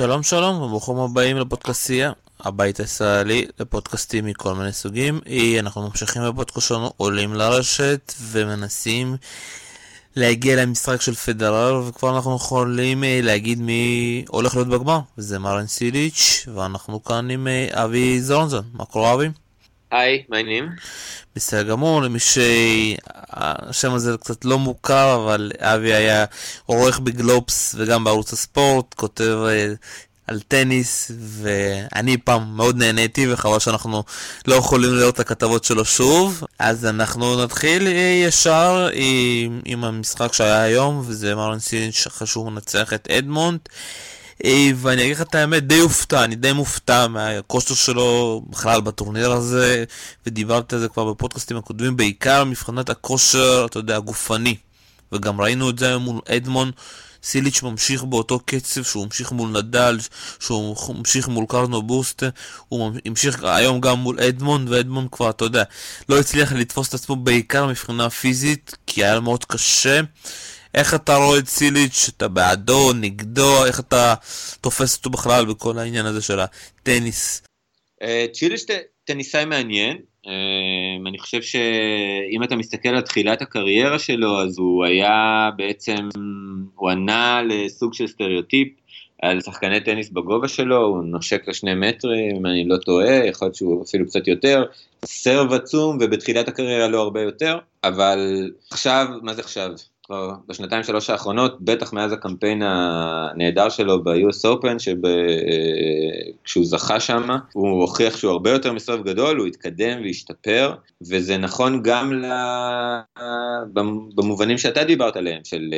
שלום שלום וברוכים הבאים לפודקאסטייה, הבית הישראלי לפודקאסטים מכל מיני סוגים. אנחנו ממשיכים בפודקאסט שלנו, עולים לרשת ומנסים להגיע למשחק של פדרר וכבר אנחנו יכולים אה, להגיד מי הולך להיות בגמר וזה מרן סיליץ' ואנחנו כאן עם אה, אבי זרונזון. מה קורה אבי? היי, מה העניינים? בסדר גמור, למי שהשם הזה קצת לא מוכר, אבל אבי היה עורך בגלובס וגם בערוץ הספורט, כותב אה, על טניס, ואני פעם מאוד נהניתי, וחבל שאנחנו לא יכולים לראות את הכתבות שלו שוב. אז אנחנו נתחיל אה, ישר עם, עם המשחק שהיה היום, וזה סינץ' אחרי שהוא מנצח את אדמונט. ואני אגיד לך את האמת, די הופתע, אני די מופתע מהכושר שלו בכלל בטורניר הזה, ודיברתי על זה כבר בפודקאסטים הקודמים, בעיקר מבחינת הכושר, אתה יודע, הגופני. וגם ראינו את זה היום מול אדמון. סיליץ' ממשיך באותו קצב שהוא המשיך מול נדל, שהוא המשיך מול קרנו בוסטה, הוא המשיך היום גם מול אדמונד, ואדמונד כבר, אתה יודע, לא הצליח לתפוס את עצמו בעיקר מבחינה פיזית, כי היה מאוד קשה. איך אתה רואה את סיליץ', אתה בעדו, נגדו, איך אתה תופס אותו בכלל בכל העניין הזה של הטניס? אה, צ'יליץ' טניסאי מעניין, אה, אני חושב שאם אתה מסתכל על תחילת הקריירה שלו, אז הוא היה בעצם, הוא ענה לסוג של סטריאוטיפ על שחקני טניס בגובה שלו, הוא נושק לשני מטרים, אם אני לא טועה, יכול להיות שהוא אפילו קצת יותר, סרב עצום, ובתחילת הקריירה לא הרבה יותר, אבל עכשיו, מה זה עכשיו? כבר בשנתיים שלוש האחרונות, בטח מאז הקמפיין הנהדר שלו ב-US Open, כשהוא זכה שם, הוא הוכיח שהוא הרבה יותר מ serve גדול, הוא התקדם והשתפר, וזה נכון גם ל... במובנים שאתה דיברת עליהם, של,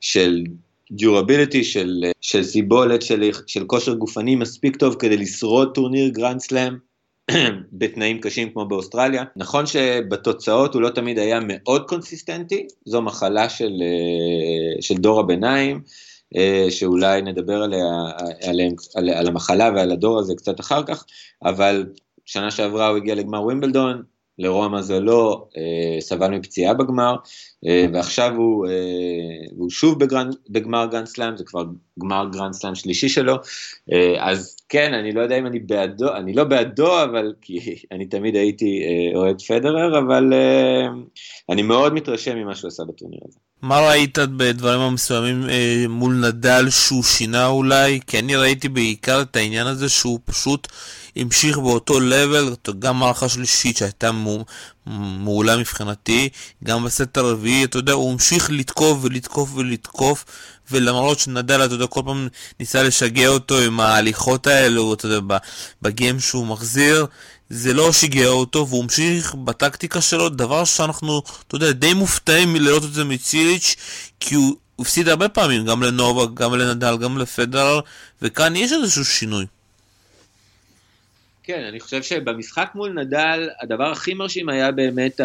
של durability, של, של סיבולת, של, של כושר גופני מספיק טוב כדי לשרוד טורניר גרנד סלאם. בתנאים קשים כמו באוסטרליה. נכון שבתוצאות הוא לא תמיד היה מאוד קונסיסטנטי, זו מחלה של, אה, של דור הביניים, אה, שאולי נדבר עליה, עליהם, על, על המחלה ועל הדור הזה קצת אחר כך, אבל שנה שעברה הוא הגיע לגמר ווימבלדון, לרוע מזלו אה, סבל מפציעה בגמר, אה, ועכשיו הוא, אה, הוא שוב בגרנ, בגמר גרנד סלאם, זה כבר גמר גרנד סלאם שלישי שלו, אז כן, אני לא יודע אם אני בעדו, אני לא בעדו, אבל כי אני תמיד הייתי אוהד פדרר, אבל אני מאוד מתרשם ממה שהוא עשה בטורניר הזה. מה ראית בדברים המסוימים מול נדל שהוא שינה אולי? כי אני ראיתי בעיקר את העניין הזה שהוא פשוט... המשיך באותו לבל, גם מערכה שלישית שהייתה מעולה מבחינתי, גם בסט הרביעי, אתה יודע, הוא המשיך לתקוף ולתקוף ולתקוף, ולמרות שנדל, אתה יודע, כל פעם ניסה לשגע אותו עם ההליכות האלו, אתה יודע, בגיים שהוא מחזיר, זה לא שיגע אותו, והוא המשיך בטקטיקה שלו, דבר שאנחנו, אתה יודע, די מופתעים מלראות את זה מציליץ', כי הוא הפסיד הרבה פעמים, גם לנובה, גם לנדל, גם לפדרר, וכאן יש איזשהו שינוי. כן, אני חושב שבמשחק מול נדל, הדבר הכי מרשים היה באמת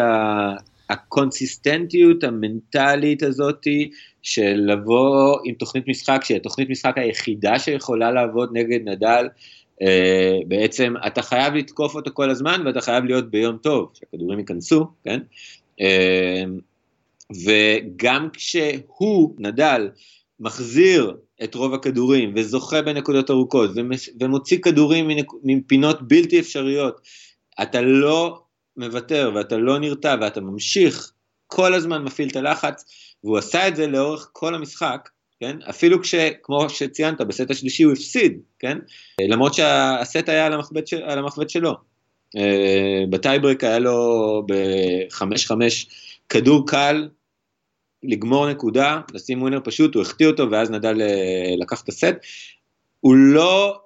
הקונסיסטנטיות המנטלית הזאתי של לבוא עם תוכנית משחק, שהיא התוכנית משחק היחידה שיכולה לעבוד נגד נדל, אה, בעצם אתה חייב לתקוף אותו כל הזמן ואתה חייב להיות ביום טוב, שהכדורים ייכנסו, כן? אה, וגם כשהוא, נדל, מחזיר את רוב הכדורים וזוכה בנקודות ארוכות ומוציא כדורים מפינות בלתי אפשריות, אתה לא מוותר ואתה לא נרתע ואתה ממשיך כל הזמן מפעיל את הלחץ, והוא עשה את זה לאורך כל המשחק, כן? אפילו כשכמו שציינת, בסט השלישי הוא הפסיד, כן? למרות שהסט היה על המחבט, של, על המחבט שלו. אה, בטייברק היה לו ב-5-5 כדור קל לגמור נקודה, לשים ווינר פשוט, הוא החטיא אותו ואז נדל אה, לקח את הסט. הוא לא,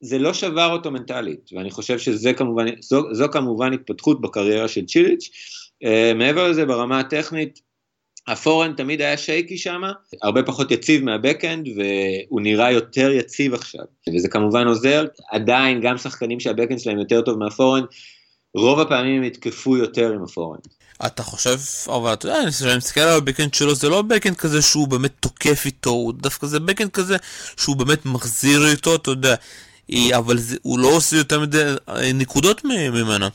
זה לא שבר אותו מנטלית, ואני חושב שזה כמובן, זו, זו כמובן התפתחות בקריירה של צ'יליץ'. Uh, מעבר לזה ברמה הטכנית, ה forehand תמיד היה shaky שם, הרבה פחות יציב מה backhand, והוא נראה יותר יציב עכשיו, וזה כמובן עוזר, עדיין גם שחקנים שה backhand שלהם יותר טוב מה forehand, רוב הפעמים הם יתקפו יותר עם ה forehand. אתה חושב, אבל אתה יודע, כשאני מסתכל על ה backhand שלו, זה לא backhand כזה שהוא באמת תוקף איתו, הוא דווקא זה backhand כזה שהוא באמת מחזיר איתו, אתה יודע, אבל זה, הוא לא עושה יותר מדי אה, נקודות ממנה.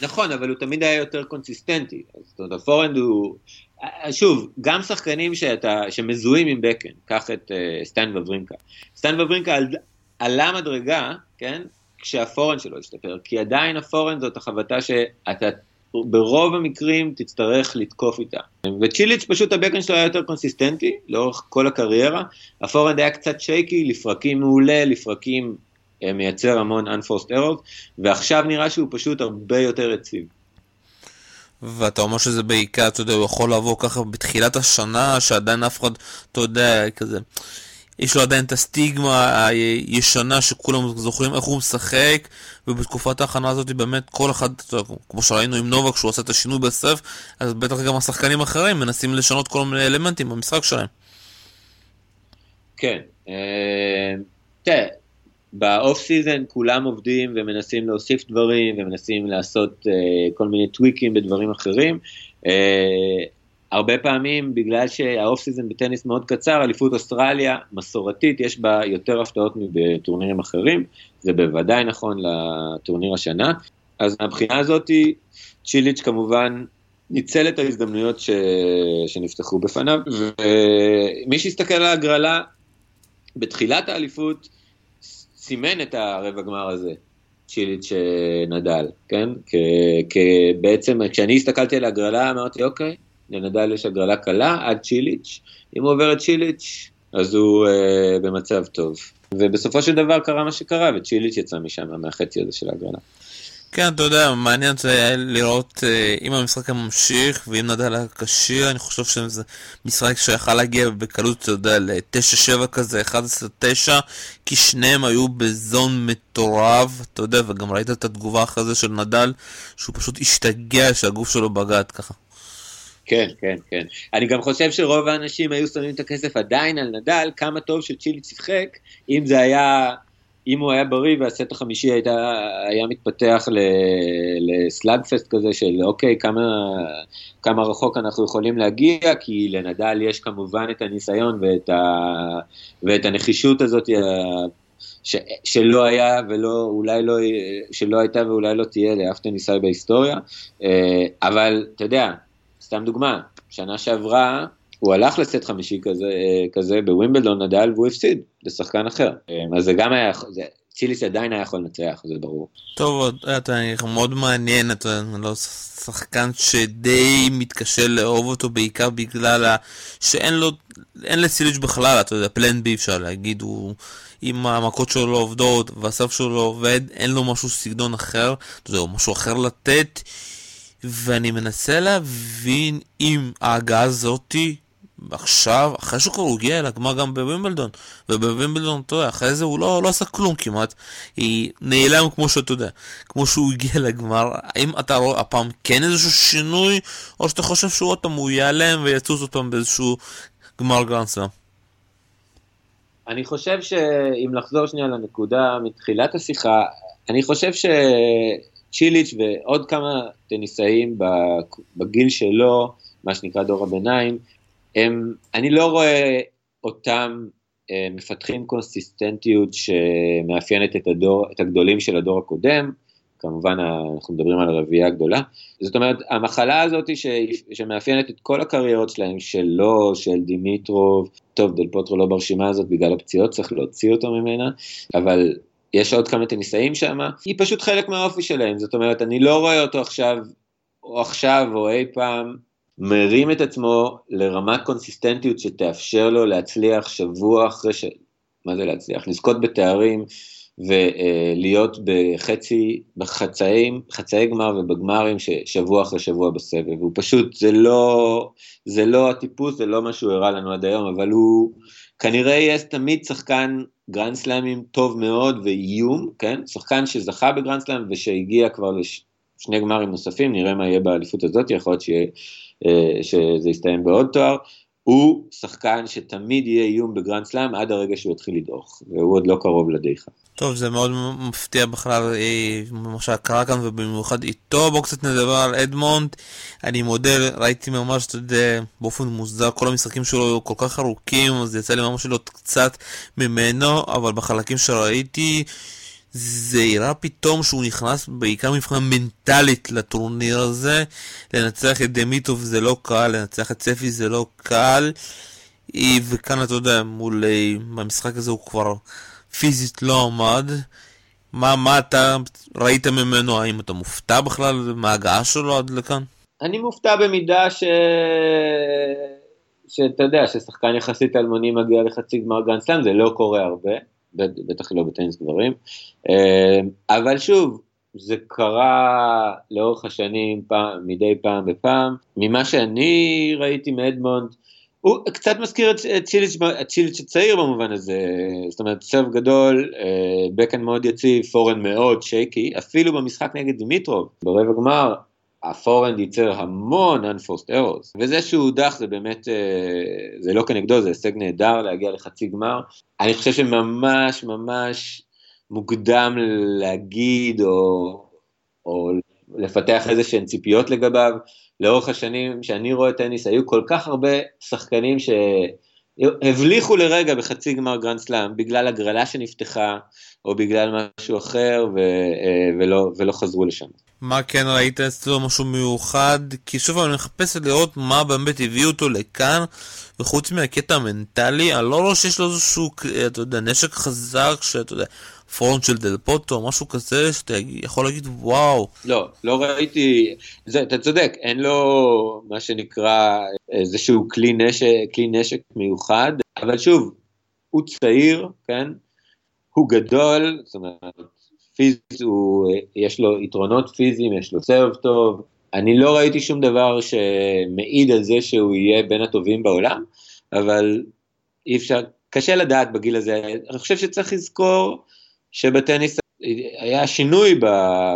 נכון, אבל הוא תמיד היה יותר קונסיסטנטי. זאת אומרת, ה forehand הוא, שוב, גם שחקנים שאתה, שמזוהים עם backhand, קח את אה, סטן וורינקה. סטן וורינקה על, עלה מדרגה, כן, כשה forehand שלו השתפר, כי עדיין ה forehand זאת החבטה שאתה ברוב המקרים תצטרך לתקוף איתה. וצ'יליץ' פשוט ה backhand שלו היה יותר קונסיסטנטי לאורך כל הקריירה, ה forehand היה קצת shaky, לפרקים מעולה, לפרקים אה, מייצר המון unforced errors, ועכשיו נראה שהוא פשוט הרבה יותר יציב. ואתה אומר שזה בעיקר, אתה יודע, הוא יכול לבוא ככה בתחילת השנה, שעדיין אף אחד, אתה יודע, כזה, יש לו עדיין את הסטיגמה הישנה שכולם זוכרים איך הוא משחק, ובתקופת ההכנה הזאת באמת כל אחד, כמו שראינו עם נובק, שהוא עושה את השינוי בסרף, אז בטח גם השחקנים האחרים מנסים לשנות כל מיני אלמנטים במשחק שלהם. כן, אה, תראה, ב off season כולם עובדים ומנסים להוסיף דברים ומנסים לעשות אה, כל מיני tweak ים בדברים אחרים. הרבה פעמים בגלל שה off season בטניס מאוד קצר, אליפות אוסטרליה מסורתית, יש בה יותר הפתעות מבטורנירים אחרים, זה בוודאי נכון לטורניר השנה. אז מהבחינה הזאת, צ'יליץ' כמובן ניצל את ההזדמנויות ש... שנפתחו בפניו, ומי שיסתכל על ההגרלה בתחילת האליפות, סימן את הרבע גמר הזה, צ'יליץ' נדל, כן? כי בעצם כשאני הסתכלתי על ההגרלה אמרתי אוקיי, לנדל יש הגרלה קלה עד צ'יליץ', אם הוא עובר את צ'יליץ' אז הוא אה, במצב טוב. ובסופו של דבר קרה מה שקרה וצ'יליץ' יצא משם מהחצי הזה של ההגרלה. כן, אתה יודע, מעניין אותי לראות uh, אם המשחק ממשיך ואם נדל היה כשיר, אני חושב שזה משחק שיכל להגיע בקלות, אתה יודע, ל-9-7 כזה, 11-9, כי שניהם היו בזון מטורף, אתה יודע, וגם ראית את התגובה אחרי זה של נדל, שהוא פשוט השתגע שהגוף שלו בגד ככה. כן, כן, כן. אני גם חושב שרוב האנשים היו שמים את הכסף עדיין על נדל, כמה טוב שצ'ילי שיחק, אם זה היה אם הוא היה בריא והסט החמישי הייתה, היה מתפתח לסלאגפסט כזה של אוקיי, כמה, כמה רחוק אנחנו יכולים להגיע, כי לנדל יש כמובן את הניסיון ואת, ה, ואת הנחישות הזאת ש, שלא היה ולא, אולי לא, שלא הייתה ואולי לא תהיה לאף טניסאי בהיסטוריה, אה, אבל אתה יודע, סתם דוגמה, שנה שעברה הוא הלך לסט חמישי כזה, כזה בווימבלדון נדל והוא הפסיד לשחקן אחר. אז זה גם היה, זה, ציליס עדיין היה יכול לנצח, זה ברור. טוב, אתה מאוד מעניין, אתה לא שחקן שדי מתקשה לאהוב אותו בעיקר בגלל ה... שאין לו, אין לציליץ' בכלל, אתה יודע, פלן בי אפשר להגיד, הוא... אם המכות שלו לא עובדות והסף שלו לא עובד, אין לו משהו סגנון אחר, יודע, משהו אחר לתת, ואני מנסה להבין אם ההגעה הזאתי עכשיו, אחרי שהוא כבר הגיע אל הגמר גם בווימבלדון, ובווימבלדון, אתה יודע, אחרי זה הוא לא, לא עשה כלום כמעט, היא נעלם כמו שאתה יודע, כמו שהוא הגיע לגמר, האם אתה רואה הפעם כן איזשהו שינוי, או שאתה חושב שהוא עוד פעם הוא ייעלם ויצוץ עוד פעם באיזשהו גמר גרנדסלאם? אני חושב שאם לחזור שנייה לנקודה מתחילת השיחה, אני חושב שצ'יליץ' ועוד כמה טניסאים בגיל שלו, מה שנקרא דור הביניים, הם, אני לא רואה אותם אה, מפתחים קונסיסטנטיות שמאפיינת את, הדור, את הגדולים של הדור הקודם, כמובן אנחנו מדברים על הרביעייה הגדולה, זאת אומרת המחלה הזאת ש, שמאפיינת את כל הקריירות שלהם, שלו, של דימיטרוב, טוב דל פוטרו לא ברשימה הזאת בגלל הפציעות, צריך להוציא אותו ממנה, אבל יש עוד כמה טניסאים שם, היא פשוט חלק מהאופי שלהם, זאת אומרת אני לא רואה אותו עכשיו, או עכשיו או אי פעם, מרים את עצמו לרמת קונסיסטנטיות שתאפשר לו להצליח שבוע אחרי ש... מה זה להצליח? לזכות בתארים ולהיות בחצי, בחצאים, חצאי גמר ובגמרים שבוע אחרי שבוע בסבב. הוא פשוט, זה לא, זה לא הטיפוס, זה לא מה שהוא הראה לנו עד היום, אבל הוא כנראה יהיה תמיד שחקן גרנד סלאמים טוב מאוד ואיום, כן? שחקן שזכה בגרנד סלאם ושהגיע כבר לשני גמרים נוספים, נראה מה יהיה באליפות הזאת, יכול להיות. אה, שזה יסתיים בעוד תואר, הוא שחקן שתמיד יהיה איום בגרנד סלאם עד הרגע שהוא יתחיל לדעוך, והוא עוד לא קרוב לדעיכה. טוב, זה מאוד מפתיע בכלל אה, מה שקרה כאן, ובמיוחד איתו. בואו קצת נדבר על אדמונד. אני מודה, ראיתי ממש, אתה יודע, באופן מוזר, כל המשחקים שלו כל כך ארוכים, אז יצא לי ממש לראות קצת ממנו, אבל בחלקים שראיתי, זה הראה פתאום שהוא נכנס בעיקר מבחינה מנטלית לטורניר הזה. לנצח את דמיטוב זה לא קל, לנצח את צפי זה לא קל. וכאן אתה יודע, מול... במשחק הזה הוא כבר פיזית לא עמד. מה, מה אתה ראית ממנו? האם אתה מופתע בכלל מההגעה שלו עד לכאן? אני מופתע במידה ש... שאתה יודע, ששחקן יחסית אלמוני מגיע לחצי גמר גרנד סלאם, זה לא קורה הרבה, בטח לא בטניס גברים. אה, אבל שוב, זה קרה לאורך השנים, פעם, מדי פעם בפעם. ממה שאני ראיתי מאדמונד, הוא קצת מזכיר את, צ'יליץ', צ'יליץ' הצעיר במובן הזה, זאת אומרת סרב גדול, אה, בקן מאוד יציב, פורן מאוד שייקי, אפילו במשחק נגד דימיטרוב, ברבע גמר, הפורנד ייצר המון unforced errors, וזה שהוא הודח זה באמת, אה, זה לא כנגדו, זה הישג נהדר להגיע לחצי גמר. אני חושב שממש ממש מוקדם להגיד או, או לפתח איזה שהן ציפיות לגביו. לאורך השנים שאני רואה טניס, היו כל כך הרבה שחקנים שהבליחו לרגע בחצי גמר גרנד סלאם בגלל הגרלה שנפתחה, או בגלל משהו אחר, ו, אה, ולא, ולא חזרו לשם. מה כן ראית אצלו משהו מיוחד? כי שוב אני מחפש לראות מה באמת הביא אותו לכאן, וחוץ מהקטע המנטלי, אני לא רואה שיש לו איזשהו, אתה יודע, נשק חזק, שאתה יודע, forehand של דל פוטרו, משהו כזה, שאתה יכול להגיד וואו. לא, לא ראיתי, זה, אתה צודק, אין לו מה שנקרא איזשהו כלי נשק, כלי נשק מיוחד, אבל שוב, הוא צעיר, כן? הוא גדול, זאת אומרת, פיז, הוא, יש לו יתרונות פיזיים, יש לו סרב טוב, אני לא ראיתי שום דבר שמעיד על זה שהוא יהיה בין הטובים בעולם, אבל אי אפשר, קשה לדעת בגיל הזה, אני חושב שצריך לזכור שבטניס היה שינוי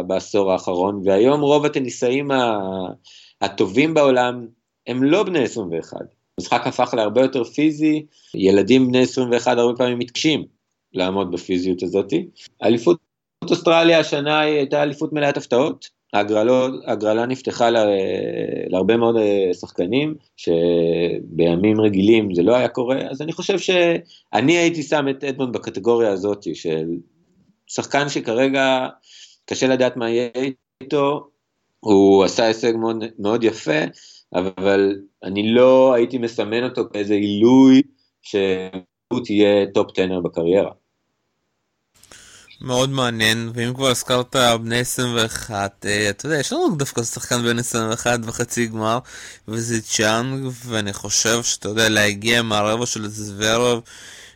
בעשור האחרון, והיום רוב הטניסאים הטובים בעולם הם לא בני 21. המשחק הפך להרבה יותר פיזי, ילדים בני 21 הרבה פעמים מתקשים לעמוד בפיזיות הזאת. אליפות אוסטרליה השנה הייתה אליפות מלאת הפתעות, ההגרלה נפתחה לה, להרבה מאוד אה, שחקנים, שבימים רגילים זה לא היה קורה, אז אני חושב שאני הייתי שם את אדמונד בקטגוריה הזאת של שחקן שכרגע קשה לדעת מה יהיה איתו, הוא עשה הישג מאוד, מאוד יפה, אבל אני לא הייתי מסמן אותו כאיזה עילוי שהוא יהיה top tenner בקריירה. מאוד מעניין, ואם כבר הזכרת בני 21, אה, אתה יודע, יש לנו דווקא שחקן בן 21 בחצי גמר, וזה צ'ונג, ואני חושב שאתה יודע, להגיע מהרבע של זוורב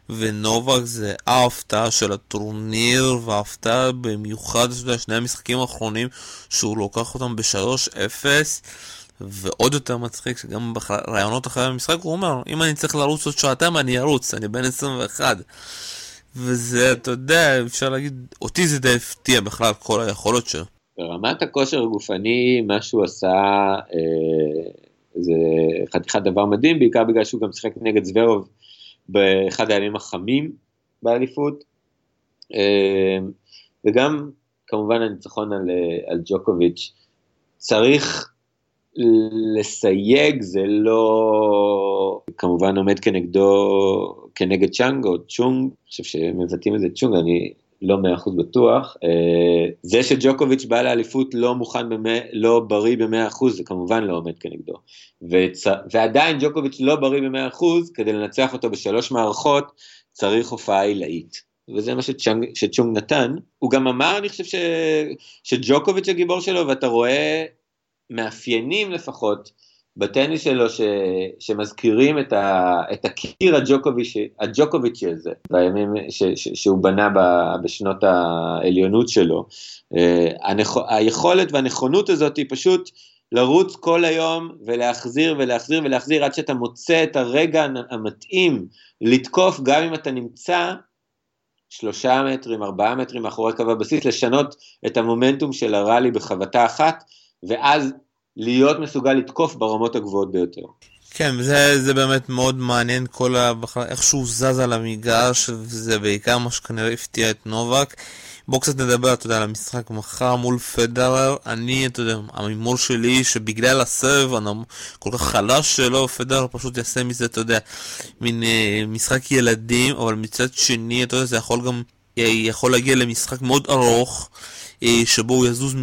ונובק זה ההפתעה של הטורניר, וההפתעה במיוחד, אתה יודע, שני המשחקים האחרונים, שהוא לוקח אותם ב-3-0. ועוד יותר מצחיק שגם ברעיונות אחרי המשחק הוא אומר אם אני צריך לרוץ עוד שעתיים אני ארוץ, אני בן 21 וזה, אתה יודע, אפשר להגיד, אותי זה די הפתיע בכלל כל היכולות שלו. ברמת הכושר הגופני, מה שהוא עשה, אה, זה חתיכת דבר מדהים, בעיקר בגלל שהוא גם שיחק נגד זוורוב באחד הימים החמים באליפות, אה, וגם כמובן הניצחון על, אה, על ג'וקוביץ'. צריך לסייג, זה לא כמובן עומד כנגדו, כנגד צ'אנג או צ'ונג, אני חושב שמבטאים את זה צ'ונג, אני לא מאה אחוז בטוח. אה, זה שג'וקוביץ' בא לאליפות לא מוכן, במא, לא בריא במאה אחוז, זה כמובן לא עומד כנגדו. וצ... ועדיין ג'וקוביץ' לא בריא במאה אחוז, כדי לנצח אותו בשלוש מערכות, צריך הופעה עילאית. וזה מה שצ'ונג, שצ'ונג נתן. הוא גם אמר, אני חושב ש... שג'וקוביץ' הגיבור שלו, ואתה רואה מאפיינים לפחות בטניס שלו ש, שמזכירים את, ה, את הקיר הג'וקוביץ', הזה, בימים ש, ש, שהוא בנה ב, בשנות העליונות שלו. אה, הנכ, היכולת והנכונות הזאת היא פשוט לרוץ כל היום ולהחזיר ולהחזיר ולהחזיר עד שאתה מוצא את הרגע המתאים לתקוף גם אם אתה נמצא שלושה מטרים, ארבעה מטרים מאחורי קו הבסיס, לשנות את המומנטום של הראלי בחבטה אחת. ואז להיות מסוגל לתקוף ברמות הגבוהות ביותר. כן, זה, זה באמת מאוד מעניין כל ה... איך שהוא זז על המגרש, וזה בעיקר מה שכנראה הפתיע את נובק. בואו קצת נדבר, אתה יודע, על המשחק מחר מול פדרר. אני, אתה יודע, המימור שלי, שבגלל הסבב כל כך חלש שלו, פדרר פשוט יעשה מזה, אתה יודע, מין אה, משחק ילדים, אבל מצד שני, אתה יודע, זה יכול גם יכול להגיע למשחק מאוד ארוך. שבו הוא יזוז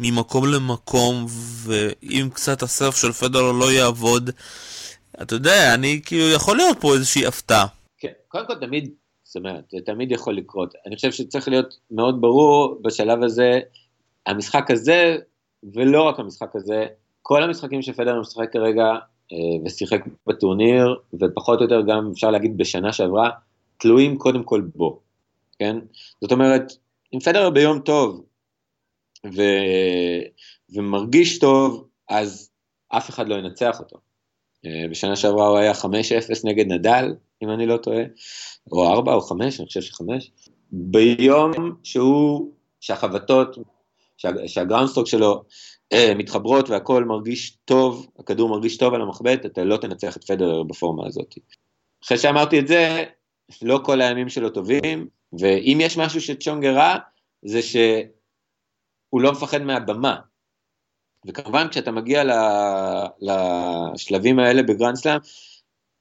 ממקום למקום, ואם קצת הסרף של פדרר לא יעבוד, אתה יודע, אני כאילו, יכול להיות פה איזושהי הפתעה. כן, קודם כל תמיד, זאת אומרת, זה תמיד יכול לקרות. אני חושב שצריך להיות מאוד ברור בשלב הזה, המשחק הזה, ולא רק המשחק הזה, כל המשחקים שפדרר משחק כרגע, אה, ושיחק בטורניר, ופחות או יותר גם אפשר להגיד בשנה שעברה, תלויים קודם כל בו, כן? זאת אומרת, אם פדרר ביום טוב, ו... ומרגיש טוב, אז אף אחד לא ינצח אותו. אה, בשנה שעברה הוא היה 5-0 נגד נדל, אם אני לא טועה, או 4 או 5, אני חושב ש-5. ביום שהוא, שהחבטות, שה, שהגראונסטוק שלו אה, מתחברות והכל מרגיש טוב, הכדור מרגיש טוב על המחבט, אתה לא תנצח את פדרר בפורמה הזאת. אחרי שאמרתי את זה, לא כל הימים שלו טובים, ואם יש משהו שצ'ונג הראה, זה שהוא לא מפחד מהבמה. וכמובן כשאתה מגיע לשלבים האלה בגרנד סלאם,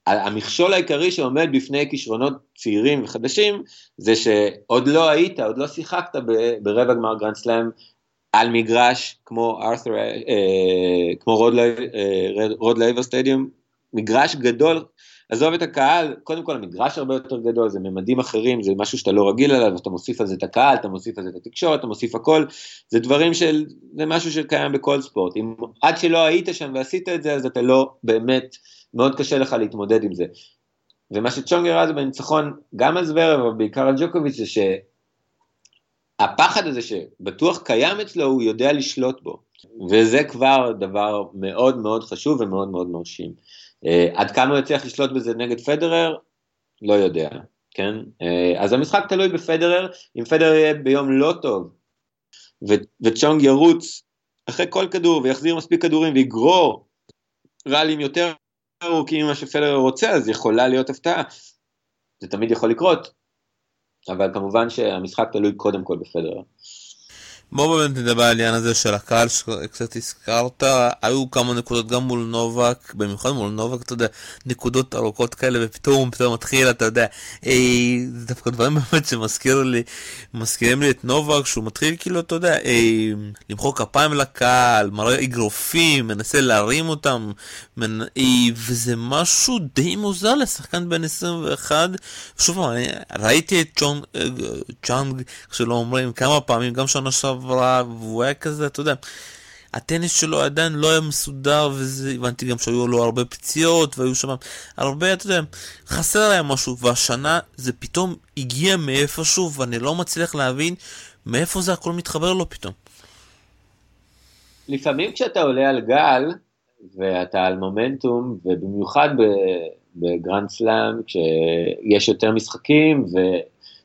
המכשול העיקרי שעומד בפני כישרונות צעירים וחדשים, זה שעוד לא היית, עוד לא שיחקת ברבע גמר גרנד סלאם על מגרש כמו ארת'ר, אה, כמו רוד לייבר סטדיום, מגרש גדול, עזוב את הקהל, קודם כל המגרש הרבה יותר גדול, זה ממדים אחרים, זה משהו שאתה לא רגיל אליו, אתה מוסיף על זה את הקהל, אתה מוסיף על זה את התקשורת, אתה מוסיף הכל, זה דברים של, זה משהו שקיים בכל ספורט, אם עד שלא היית שם ועשית את זה, אז אתה לא באמת, מאוד קשה לך להתמודד עם זה. ומה שצ'ונגר ראה זה בניצחון, גם על זוורב, אבל בעיקר על ג'וקוביץ', זה שהפחד הזה שבטוח קיים אצלו, הוא יודע לשלוט בו. וזה כבר דבר מאוד מאוד חשוב ומאוד מאוד מרשים. Uh, עד כמה הוא יצליח לשלוט בזה נגד פדרר? לא יודע, כן? Uh, אז המשחק תלוי בפדרר, אם פדרר יהיה ביום לא טוב, ו- וצ'ונג ירוץ אחרי כל כדור ויחזיר מספיק כדורים ויגרור ראלים יותר ארוכים ממה שפדרר רוצה, אז יכולה להיות הפתעה. זה תמיד יכול לקרות, אבל כמובן שהמשחק תלוי קודם כל בפדרר. בואו באמת נדבר על העניין הזה של הקהל שקצת הזכרת, היו כמה נקודות גם מול נובק, במיוחד מול נובק, אתה יודע, נקודות ארוכות כאלה, ופתאום פתאום מתחיל, אתה יודע, אי, זה דווקא דברים באמת שמזכיר לי, מזכירים לי את נובק, שהוא מתחיל כאילו, אתה יודע, אי, למחוא כפיים לקהל, מראה אגרופים, מנסה להרים אותם, מנ... אי, וזה משהו די מוזר לשחקן בן 21, שוב, אני ראיתי את אה, צ'אנג, כשלא אומרים, כמה פעמים, גם שנה שעברה, והוא היה כזה, אתה יודע, הטניס שלו עדיין לא היה מסודר, וזה, הבנתי גם שהיו לו הרבה פציעות, והיו שם הרבה, אתה יודע, חסר היה משהו, והשנה זה פתאום הגיע מאיפשהו, ואני לא מצליח להבין מאיפה זה הכל מתחבר לו פתאום. לפעמים כשאתה עולה על גל, ואתה על מומנטום, ובמיוחד בגרנד סלאם, כשיש יותר משחקים, ו...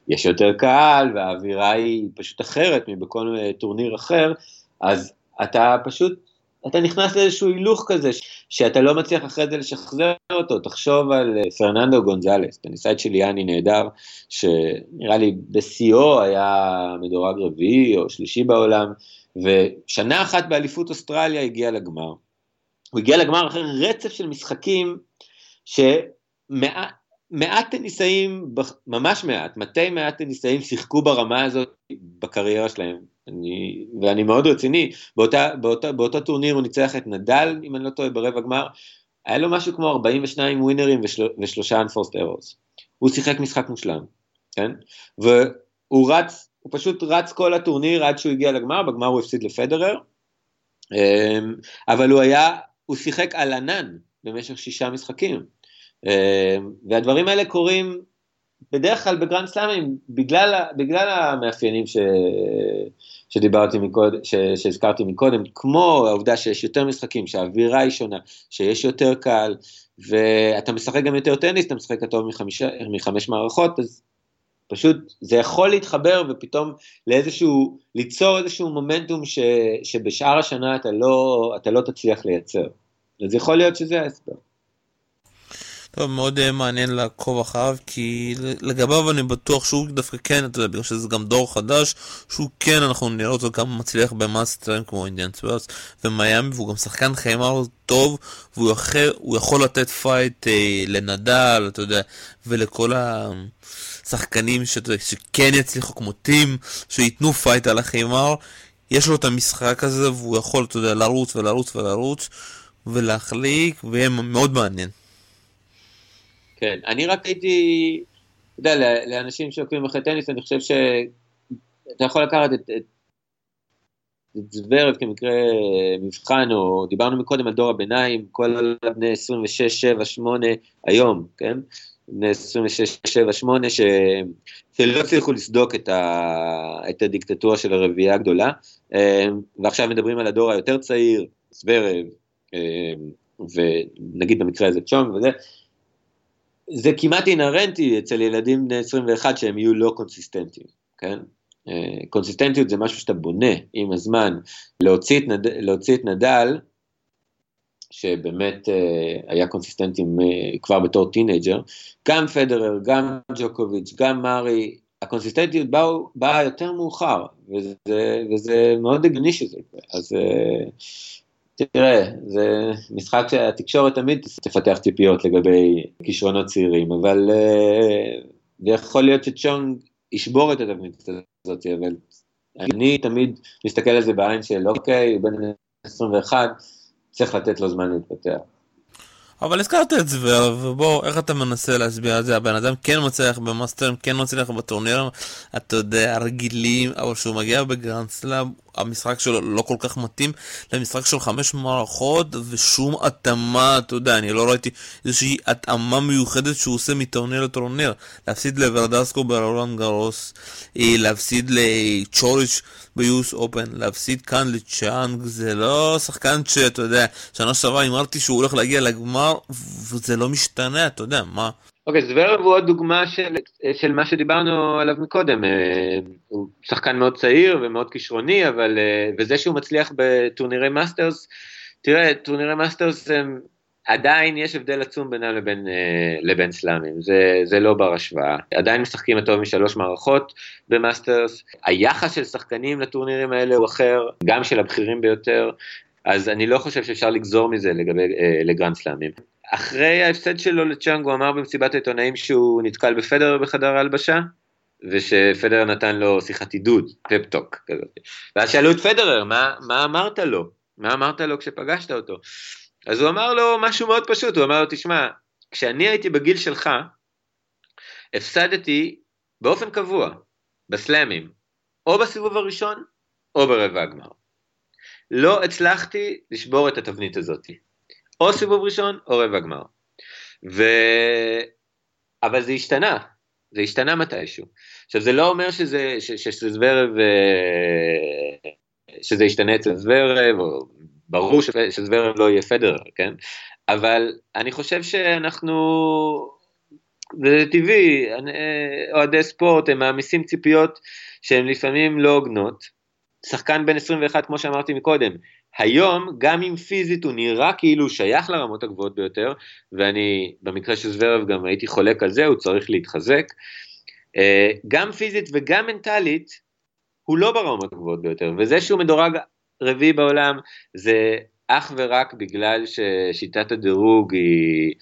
יש יותר קהל והאווירה היא פשוט אחרת מבכל טורניר אחר, אז אתה פשוט, אתה נכנס לאיזשהו הילוך כזה, שאתה לא מצליח אחרי זה לשחזר אותו, תחשוב על אה, פרננדו גונזלס, טניסאית של יאני נהדר, שנראה לי בשיאו היה מדורג רביעי או שלישי בעולם, ושנה אחת באליפות אוסטרליה הגיע לגמר. הוא הגיע לגמר אחרי רצף של משחקים, שמעט, מעט טניסאים, ממש מעט, מתי מעט טניסאים שיחקו ברמה הזאת בקריירה שלהם. אני, ואני מאוד רציני, באותה, באותה, באותו טורניר הוא ניצח את נדל, אם אני לא טועה, ברבע גמר, היה לו משהו כמו 42 ווינרים ושל, ושלושה אנפורסט ארוס. הוא שיחק משחק מושלם, כן? והוא רץ, הוא פשוט רץ כל הטורניר עד שהוא הגיע לגמר, בגמר הוא הפסיד לפדרר, אמ, אבל הוא היה, הוא שיחק על ענן במשך שישה משחקים. אמ, והדברים האלה קורים בדרך כלל בגרנד סלאמים בגלל, בגלל המאפיינים ש, שדיברתי מקודם, ש, שהזכרתי מקודם, כמו העובדה שיש יותר משחקים, שהאווירה היא שונה, שיש יותר קהל, ואתה משחק גם יותר טניס, אתה משחק טוב מחמיש, מחמש מערכות, אז פשוט זה יכול להתחבר ופתאום לאיזשהו, ליצור איזשהו מומנטום ש, שבשאר השנה אתה לא, אתה לא תצליח לייצר. אז יכול להיות שזה ההסבר. טוב, מאוד אה, מעניין לעקוב אחריו, כי לגביו אני בטוח שהוא דווקא כן, אתה יודע, בגלל שזה גם דור חדש, שהוא כן, אנחנו נראה אותו גם מצליח במאסטרים כמו אינדיאן וולס ומיאמי, והוא גם שחקן חימר טוב, והוא יכול, יכול לתת פייט אה, לנדל, אתה יודע, ולכל ה... שחקנים ש... שכן יצליחו כמו טים, שייתנו פייט על החימר, יש לו את המשחק הזה והוא יכול, אתה יודע, לרוץ ולרוץ ולרוץ ולהחליק, ויהיה מאוד מעניין. כן, אני רק הייתי, אתה יודע, לאנשים שעוקבים אחרי טניס, אני חושב שאתה יכול לקחת את, את, את זוורד כמקרה מבחן, או דיברנו מקודם על דור הביניים, כל בני 26, 7, 8, היום, כן? בני 26, 7, 8, ש... שלא הצליחו לסדוק את, ה... את הדיקטטורה של הרביעייה הגדולה, אה, ועכשיו מדברים על הדור היותר צעיר, זוורב, אה, ונגיד במקרה הזה צ'ונג וזה, זה כמעט אינהרנטי אצל ילדים בני 21 שהם יהיו לא קונסיסטנטיים, כן? אה, קונסיסטנטיות זה משהו שאתה בונה עם הזמן. להוציא את, נד... להוציא את נדל, שבאמת אה, היה קונסיסטנטי אה, כבר בתור teenager, גם פדרר, גם ג'וקוביץ', גם מארי, הקונסיסטנטיות באה יותר מאוחר, וזה, וזה מאוד הגיוני שזה יקרה. אז תראה, זה משחק שהתקשורת תמיד תפתח ציפיות לגבי כישרונות צעירים, אבל זה יכול להיות שצ'ונג ישבור את התבנית הזאת, אבל אני תמיד מסתכל על זה בעין של אוקיי, הוא בן 21, צריך לתת לו זמן להתפתח. אבל הזכרת את זה, ובוא, איך אתה מנסה להסביר את זה? הבן אדם כן מצליח במאסטרים, כן מצליח בטורנירים, אתה יודע, הרגילים, אבל כשהוא מגיע בגרנד סלאם, המשחק שלו לא כל כך מתאים למשחק של חמש מערכות, ושום התאמה, אתה יודע, אני לא ראיתי איזושהי התאמה מיוחדת שהוא עושה מטורניר לטורניר. להפסיד לוורדסקו ברולנד גרוס, אה, להפסיד לצ'וריץ' ב US Open, להפסיד כאן לצ'אנג, זה לא שחקן שאתה יודע, שנה שעברה אמרתי שהוא הולך להגיע לגמר, וזה לא משתנה, אתה יודע, מה? אוקיי, זוורב הוא עוד דוגמה של, של מה שדיברנו עליו מקודם, אה, הוא שחקן מאוד צעיר ומאוד כישרוני, אבל, אה, וזה שהוא מצליח בטורנירי מאסטרס, תראה, טורנירי מאסטרס הם, עדיין יש הבדל עצום בינם לבין, אה, לבין סלאמים, זה, זה לא בר השוואה. עדיין משחקים הטוב משלוש מערכות במאסטרס, היחס של שחקנים לטורנירים האלה הוא אחר, גם של הבכירים ביותר, אז אני לא חושב שאפשר לגזור מזה לגבי, לגרנד סלאמים. אחרי ההפסד שלו לצ'אנג הוא אמר במסיבת העיתונאים שהוא נתקל בפדר בחדר ההלבשה, ושפדרר נתן לו שיחת עידוד, פפטוק כזאת. ואז שאלו את פדרר, מה, מה אמרת לו? מה אמרת לו כשפגשת אותו? אז הוא אמר לו משהו מאוד פשוט, הוא אמר לו, תשמע, כשאני הייתי בגיל שלך, הפסדתי באופן קבוע, בסלאמים, או בסיבוב הראשון, או ברבע הגמר. לא הצלחתי לשבור את התבנית הזאת. או סיבוב ראשון או רבע גמר. ו... אבל זה השתנה, זה השתנה מתישהו. עכשיו זה לא אומר שזה, ש, אה, שזה ישתנה אצל זוורב, או ברור שזוורב לא יהיה פדר, כן? אבל אני חושב שאנחנו, זה טבעי, אוהדי ספורט הם מעמיסים ציפיות שהן לפעמים לא הוגנות. שחקן בן 21 כמו שאמרתי מקודם, היום, גם אם פיזית הוא נראה כאילו הוא שייך לרמות הגבוהות ביותר, ואני במקרה של זוורב גם הייתי חולק על זה, הוא צריך להתחזק, אה, גם פיזית וגם מנטלית, הוא לא ברמות הגבוהות ביותר, וזה שהוא מדורג רביעי בעולם, זה אך ורק בגלל ששיטת הדירוג היא,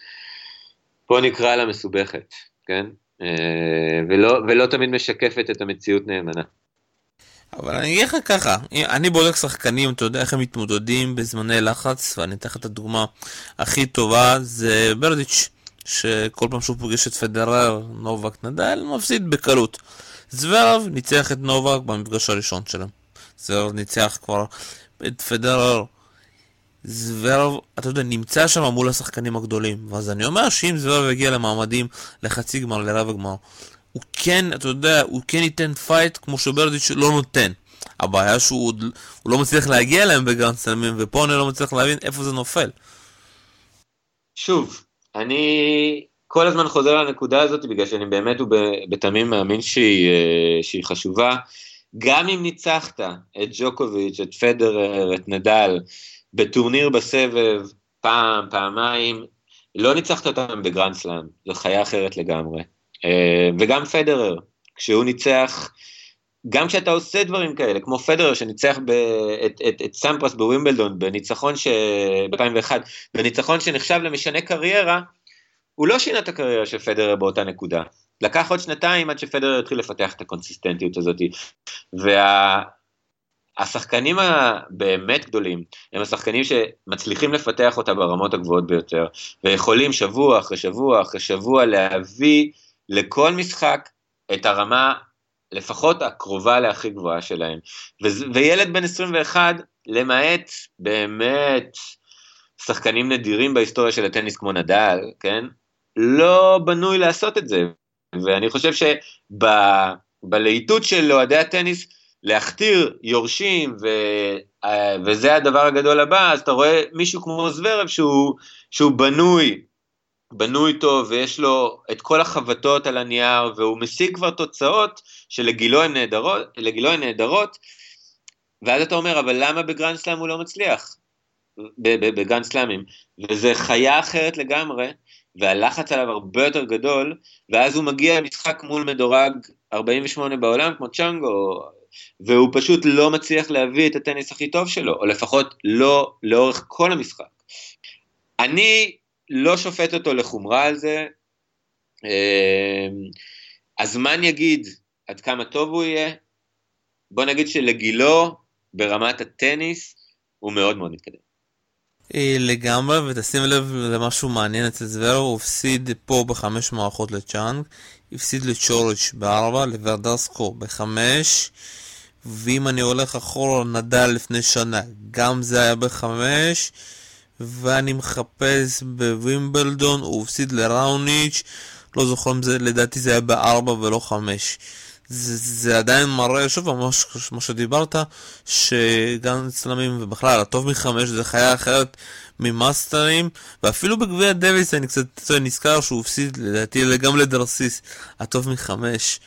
בוא נקרא לה מסובכת, כן? אה, ולא, ולא תמיד משקפת את המציאות נאמנה. אבל אני אגיד לך ככה, אני בודק שחקנים, אתה יודע איך הם מתמודדים בזמני לחץ, ואני אתן לך את הדוגמה הכי טובה, זה ברדיץ', שכל פעם שהוא פוגש את פדרר, נובק נדל, מפסיד בקלות. זוורב ניצח את נובק במפגש הראשון שלו. זוורב ניצח כבר את פדרר. זוורב, אתה יודע, נמצא שם מול השחקנים הגדולים. ואז אני אומר שאם זוורב יגיע למעמדים לחצי גמר, לרבע גמר, הוא כן, אתה יודע, הוא כן ייתן פייט כמו שברדיץ' לא נותן. הבעיה שהוא לא מצליח להגיע אליהם בגרנד סלמים, ופה אני לא מצליח להבין איפה זה נופל. שוב, אני כל הזמן חוזר לנקודה הזאת, בגלל שאני באמת ובתמים מאמין שהיא, אה, שהיא חשובה. גם אם ניצחת את ג'וקוביץ', את פדרר, את נדל, בטורניר בסבב, פעם, פעמיים, לא ניצחת אותם בגרנד סלאם, זו חיה אחרת לגמרי. אה, וגם פדרר, כשהוא ניצח, גם כשאתה עושה דברים כאלה, כמו פדרר שניצח ב, את, את, את סמפרס בווימבלדון בניצחון ש... ב-2001, בניצחון שנחשב למשנה קריירה, הוא לא שינה את הקריירה של פדרר באותה נקודה. לקח עוד שנתיים עד שפדרר התחיל לפתח את הקונסיסטנטיות הזאת, והשחקנים וה... הבאמת גדולים הם השחקנים שמצליחים לפתח אותה ברמות הגבוהות ביותר, ויכולים שבוע אחרי שבוע אחרי שבוע להביא לכל משחק את הרמה לפחות הקרובה להכי גבוהה שלהם. וילד בן 21, למעט באמת שחקנים נדירים בהיסטוריה של הטניס כמו נדל, כן? לא בנוי לעשות את זה. ואני חושב שבלהיטות של אוהדי הטניס, להכתיר יורשים, ו, וזה הדבר הגדול הבא, אז אתה רואה מישהו כמו זוורב שהוא, שהוא בנוי, בנוי טוב, ויש לו את כל החבטות על הנייר, והוא משיג כבר תוצאות שלגילו הן נהדרות, ואז אתה אומר, אבל למה בגרנד סלאם הוא לא מצליח? בגרנד סלאמים, וזה חיה אחרת לגמרי, והלחץ עליו הרבה יותר גדול, ואז הוא מגיע למשחק מול מדורג 48 בעולם, כמו צ'אנגו, והוא פשוט לא מצליח להביא את הטניס הכי טוב שלו, או לפחות לא לאורך כל המשחק. אני לא שופט אותו לחומרה על זה, אמ, הזמן יגיד עד כמה טוב הוא יהיה, בוא נגיד שלגילו, ברמת הטניס, הוא מאוד מאוד מתקדם. אה, לגמרי, ותשים לב למשהו מעניין אצל זוורה, הוא הפסיד פה בחמש מערכות לצ'אנג, הפסיד לצ'וריץ' בארבע, לוורדסקו בחמש, ואם אני הולך אחורה, נדל לפני שנה, גם זה היה בחמש, ואני מחפש בווימבלדון, הוא הפסיד לראוניץ', לא זוכר אם זה, לדעתי זה היה בארבע ולא חמש. זה, זה עדיין מראה, שוב, מה שדיברת, שגם אצלמים ובכלל, הטוב מחמש זה חיה אחרת ממאסטרים, ואפילו בגביע דוויס אני קצת נזכר שהוא הפסיד לדעתי גם לדרסיס, הטוב מחמש.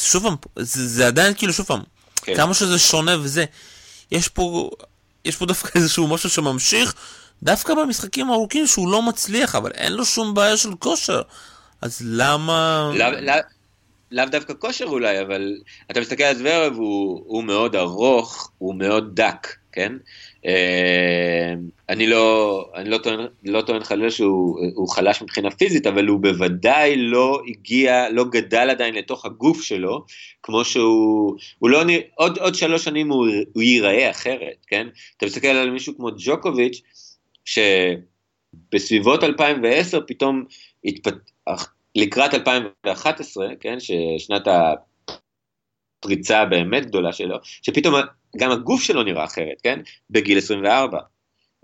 שוב פעם, זה, זה עדיין כאילו, שוב פעם, כן. כמה שזה שונה וזה, יש פה, יש פה דווקא איזשהו משהו שממשיך, דווקא במשחקים הארוכים שהוא לא מצליח, אבל אין לו שום בעיה של כושר. אז למה... לא, לא, לאו דווקא כושר אולי, אבל אתה מסתכל על זוורב, הוא, הוא מאוד ארוך, הוא מאוד דק, כן? אה, אני לא, אני לא טוען, לא טוען חלילה שהוא חלש מבחינה פיזית, אבל הוא בוודאי לא הגיע, לא גדל עדיין לתוך הגוף שלו, כמו שהוא, הוא לא, עוד, עוד שלוש שנים הוא, הוא ייראה אחרת, כן? אתה מסתכל על מישהו כמו ג'וקוביץ', שבסביבות 2010 פתאום התפת... לקראת 2011, כן, ששנת הפריצה הבאמת גדולה שלו, שפתאום גם הגוף שלו נראה אחרת, כן, בגיל 24.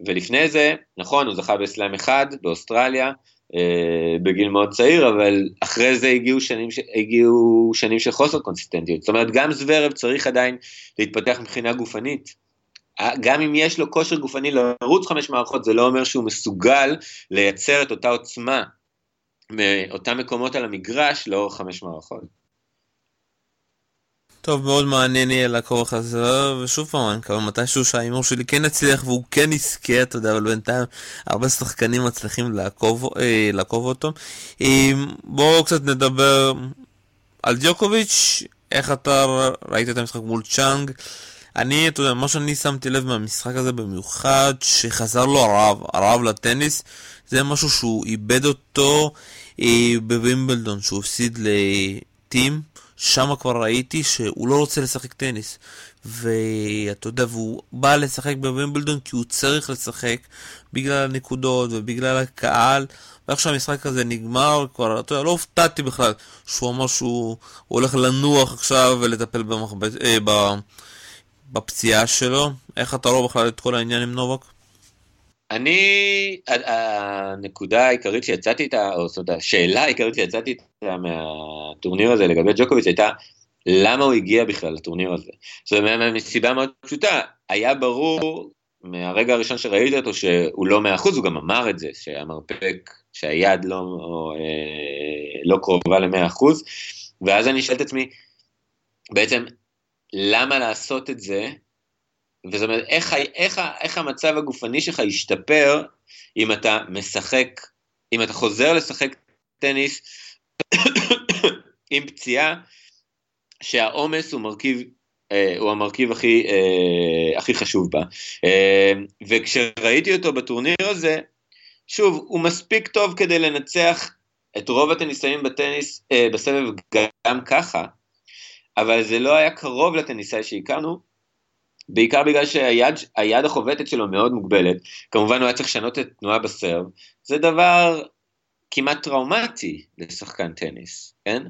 ולפני זה, נכון, הוא זכה בסלאם אחד באוסטרליה, אה, בגיל מאוד צעיר, אבל אחרי זה הגיעו שנים, הגיעו שנים של חוסר קונסיסטנטיות. זאת אומרת, גם זוורב צריך עדיין להתפתח מבחינה גופנית. גם אם יש לו כושר גופני לרוץ חמש מערכות, זה לא אומר שהוא מסוגל לייצר את אותה עוצמה מאותם מקומות על המגרש לאורך חמש מערכות. טוב, מאוד מעניין יהיה לעקוב אחרי זה, ושוב פעם, אני מקווה מתישהו שההימור שלי כן יצליח והוא כן יזכה, אתה יודע, אבל בינתיים הרבה שחקנים מצליחים לעקוב, אה, לעקוב אותו. אה, בואו קצת נדבר על דיוקוביץ', איך אתה ראית את המשחק מול צ'אנג. אני, אתה יודע, מה שאני שמתי לב מהמשחק הזה במיוחד, שחזר לו הרעב, הרעב לטניס, זה משהו שהוא איבד אותו אה, בווימבלדון, שהוא הפסיד לטים, שם כבר ראיתי שהוא לא רוצה לשחק טניס. ואתה יודע, והוא בא לשחק בווימבלדון כי הוא צריך לשחק בגלל הנקודות ובגלל הקהל. ואיך שהמשחק הזה נגמר, כבר, אתה יודע, לא הופתעתי בכלל שהוא אמר שהוא הולך לנוח עכשיו ולטפל במחבט, אה, בפציעה שלו. איך אתה רואה בכלל את כל העניין עם נובק? אני, הנקודה העיקרית שיצאתי איתה, או זאת השאלה העיקרית שיצאתי איתה מהטורניר הזה לגבי ג'וקוביץ' הייתה, למה הוא הגיע בכלל לטורניר הזה? זאת אומרת, מסיבה מאוד פשוטה, היה ברור מהרגע הראשון שראיתי אותו שהוא לא מאה אחוז, הוא גם אמר את זה, שהמרפק, שהיד לא, או, אה, לא קרובה למאה אחוז, ואז אני שואל את עצמי, בעצם, למה לעשות את זה וזאת אומרת, איך, איך, איך המצב הגופני שלך ישתפר אם אתה משחק, אם אתה חוזר לשחק טניס עם פציעה שהעומס הוא מרכיב, אה, הוא המרכיב הכי, אה, הכי חשוב בה. אה, וכשראיתי אותו בטורניר הזה, שוב, הוא מספיק טוב כדי לנצח את רוב הטניסאים בטניס, בסבב גם ככה, אבל זה לא היה קרוב לטניסאי שהכרנו, בעיקר בגלל שהיד החובטת שלו מאוד מוגבלת, כמובן הוא היה צריך לשנות את תנועה בסרב, זה דבר כמעט טראומטי לשחקן טניס, כן?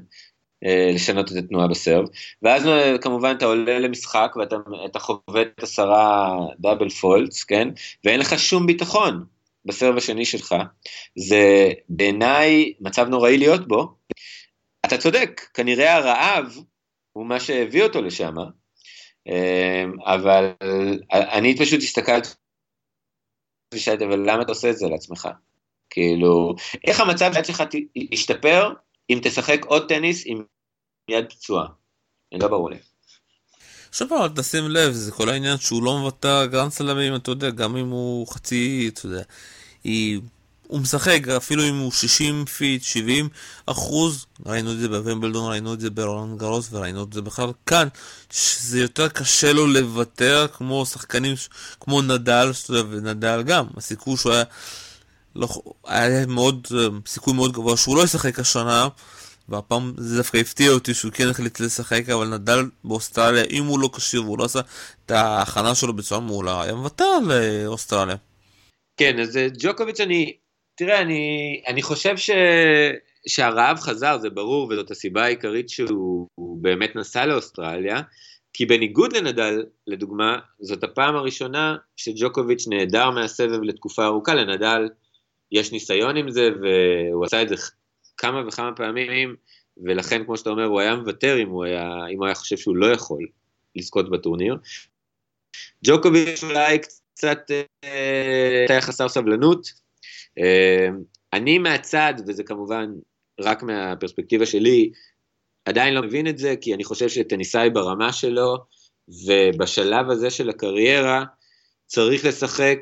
אה, לשנות את התנועה בסרב, ואז אה, כמובן אתה עולה למשחק ואתה חובט עשרה דאבל פולטס, כן? ואין לך שום ביטחון בסרב השני שלך, זה בעיניי מצב נוראי להיות בו. אתה צודק, כנראה הרעב הוא מה שהביא אותו לשם, אבל אני פשוט הסתכלתי ושאלתי, אבל למה אתה עושה את זה לעצמך? כאילו, איך המצב היד שלך ישתפר אם תשחק עוד טניס עם יד פצועה? לא ברור לי. עכשיו אבל תשים לב, זה כל העניין שהוא לא מבטל גרנד סלמים, אתה יודע, גם אם הוא חצי, אתה יודע, היא... הוא משחק, אפילו אם הוא 60 fit, 70 אחוז, ראינו את זה בוומבלדון, ראינו את זה ברולנד גרוס וראינו את זה בכלל כאן, שזה יותר קשה לו לוותר כמו שחקנים כמו נדל, ונדל גם, הסיכוי שהוא היה לא, היה מאוד, סיכוי מאוד גבוה שהוא לא ישחק השנה, והפעם זה דווקא הפתיע אותי שהוא כן החליט לשחק, אבל נדל באוסטרליה, אם הוא לא כשיר והוא לא עשה את ההכנה שלו בצורה מעולה, היה מוותר לאוסטרליה. כן, אז אה, ג'וקוביץ', אני, תראה, אני, אני חושב ש, שהרעב חזר, זה ברור, וזאת הסיבה העיקרית שהוא באמת נסע לאוסטרליה, כי בניגוד לנדל, לדוגמה, זאת הפעם הראשונה שג'וקוביץ' נעדר מהסבב לתקופה ארוכה, לנדל יש ניסיון עם זה, והוא עשה את זה כמה וכמה פעמים, ולכן, כמו שאתה אומר, הוא היה מוותר אם הוא היה, אם הוא היה חושב שהוא לא יכול לזכות בטורניר. ג'וקוביץ' אולי קצת אה, היה חסר סבלנות. אה, אני מהצד, וזה כמובן רק מהפרספקטיבה שלי, עדיין לא מבין את זה, כי אני חושב שטניסאי ברמה שלו, ובשלב הזה של הקריירה, צריך לשחק,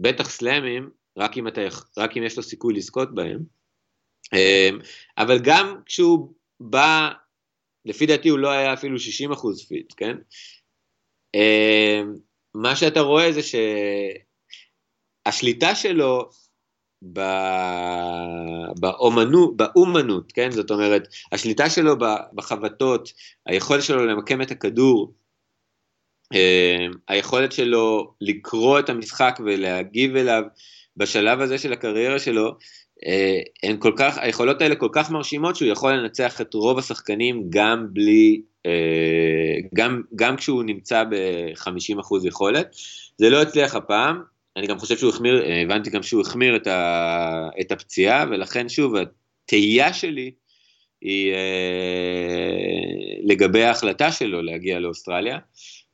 בטח סלאמים, רק אם, אתה, רק אם יש לו סיכוי לזכות בהם. אמ, אבל גם כשהוא בא, לפי דעתי הוא לא היה אפילו 60 אחוז פיט, כן? אמ, מה שאתה רואה זה שהשליטה שלו באומנות, באומנות, כן? זאת אומרת, השליטה שלו בחבטות, היכולת שלו למקם את הכדור, אמ, היכולת שלו לקרוא את המשחק ולהגיב אליו, בשלב הזה של הקריירה שלו, אה, הן כל כך, היכולות האלה כל כך מרשימות שהוא יכול לנצח את רוב השחקנים גם בלי, אה, גם, גם כשהוא נמצא ב-50% יכולת. זה לא הצליח הפעם, אני גם חושב שהוא החמיר, אה, הבנתי גם שהוא החמיר את, ה, את הפציעה, ולכן שוב, התהייה שלי היא לגבי ההחלטה שלו להגיע לאוסטרליה,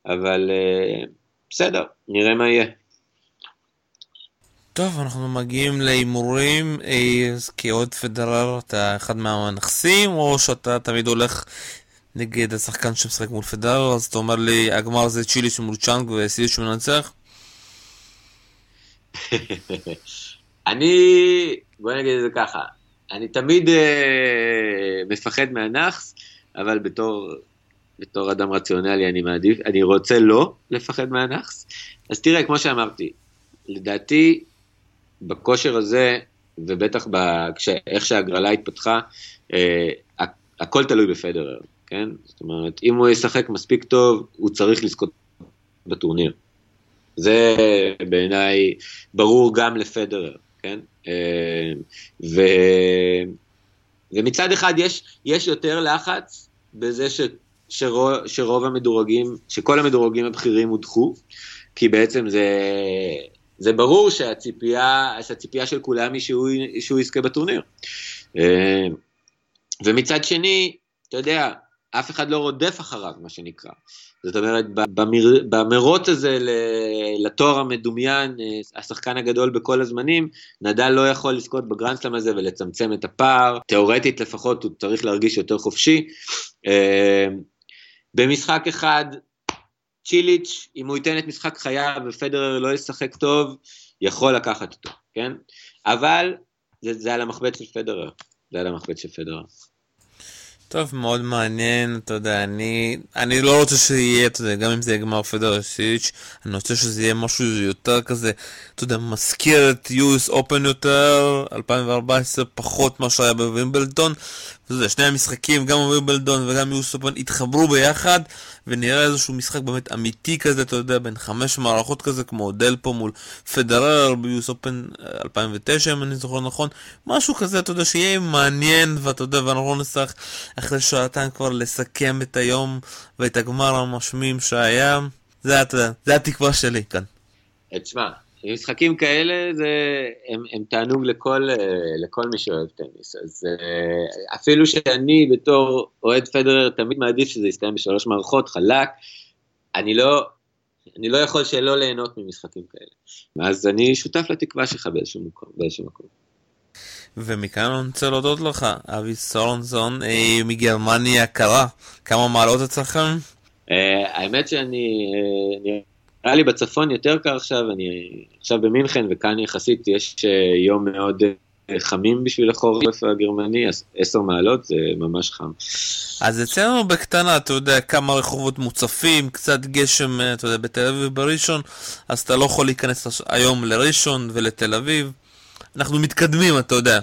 אבל בסדר, נראה מה יהיה. טוב, אנחנו מגיעים להימורים, אה, כאוהד פדרר אתה אחד מהנכסים, או שאתה תמיד הולך נגד השחקן שמשחק מול פדרר, אז אתה אומר לי, הגמר זה צ'יליש מול צ'אנג וסיליש שמנצח? אני, בוא נגיד את זה ככה, אני תמיד אה, מפחד מהנאחס, אבל בתור, בתור אדם רציונלי אני מעדיף, אני רוצה לא לפחד מהנאחס. אז תראה, כמו שאמרתי, לדעתי בכושר הזה, ובטח איך שההגרלה התפתחה, אה, הכל תלוי בפדרר, כן? זאת אומרת, אם הוא ישחק מספיק טוב, הוא צריך לזכות בטורניר. זה בעיניי ברור גם לפדרר, כן? אה, ו... ומצד אחד יש, יש יותר לחץ בזה ש, שרוב, שרוב המדורגים, שכל המדורגים הבכירים הודחו, כי בעצם זה, זה ברור שהציפייה, שהציפייה של כולם היא שהוא, שהוא יזכה בטורניר. אה, ומצד שני, אתה יודע, אף אחד לא רודף אחריו, מה שנקרא. זאת אומרת, במר, במרוץ הזה לתואר המדומיין, אה, השחקן הגדול בכל הזמנים, נדל לא יכול לזכות בגרנדסלאם הזה ולצמצם את הפער, תאורטית לפחות הוא צריך להרגיש יותר חופשי. אה, במשחק אחד צ'יליץ', אם הוא ייתן את משחק חייו ופדרר לא ישחק טוב, יכול לקחת אותו, כן? אבל זה, זה על המחבט של פדרר, זה על המחבט של פדרר. טוב, מאוד מעניין, אתה יודע, אני, אני לא רוצה שיהיה, אתה יודע, גם אם זה יהיה גמר פדר סיץ', אני רוצה שזה יהיה משהו יותר כזה, אתה יודע, מזכיר את US Open יותר, 2014 פחות מה שהיה בווימבלדון, וזה, שני המשחקים, גם הווימבלדון וגם Open התחברו ביחד, ונראה איזשהו משחק באמת אמיתי כזה, אתה יודע, בין חמש מערכות כזה, כמו דלפו מול פדרר Open 2009, אם אני זוכר נכון, משהו כזה, אתה יודע, שיהיה מעניין, ואתה יודע, ואנחנו נצטרך אחרי שעתיים כבר לסכם את היום ואת הגמר המשמים שהיה. זה, אתה יודע, זה התקווה שלי כאן. תשמע, משחקים כאלה זה, הם, הם תענוג לכל, לכל מי שאוהב טניס, אז אפילו שאני בתור אוהד פדרר תמיד מעדיף שזה יסתיים בשלוש מערכות, חלק, אני לא, אני לא יכול שלא ליהנות ממשחקים כאלה. אז אני שותף לתקווה שלך באיזשהו מקום. באיזשהו מקום. ומכאן אני רוצה להודות לך, אבי סורנסון אה, מגרמניה הקרה. כמה מעלות אצלכם? אה, האמת שאני, אה, נראה לי בצפון יותר קר עכשיו, אני עכשיו במינכן וכאן יחסית יש אה, יום מאוד אה, חמים בשביל החורף הגרמני, עשר מעלות זה ממש חם. אז אצלנו בקטנה, אתה יודע, כמה רחובות מוצפים, קצת גשם, אה, אתה יודע, בתל אביב ובראשון, אז אתה לא יכול להיכנס היום לראשון ולתל אביב. אנחנו מתקדמים, אתה יודע.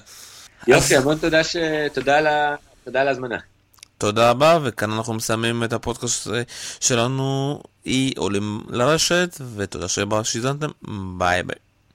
יופי, המון תודה, ש... תודה, על... תודה על ההזמנה. תודה רבה, וכאן אנחנו מסיימים את הפודקאסט שלנו, אי עולים לרשת, ותודה שבא שהזנתם, ביי ביי.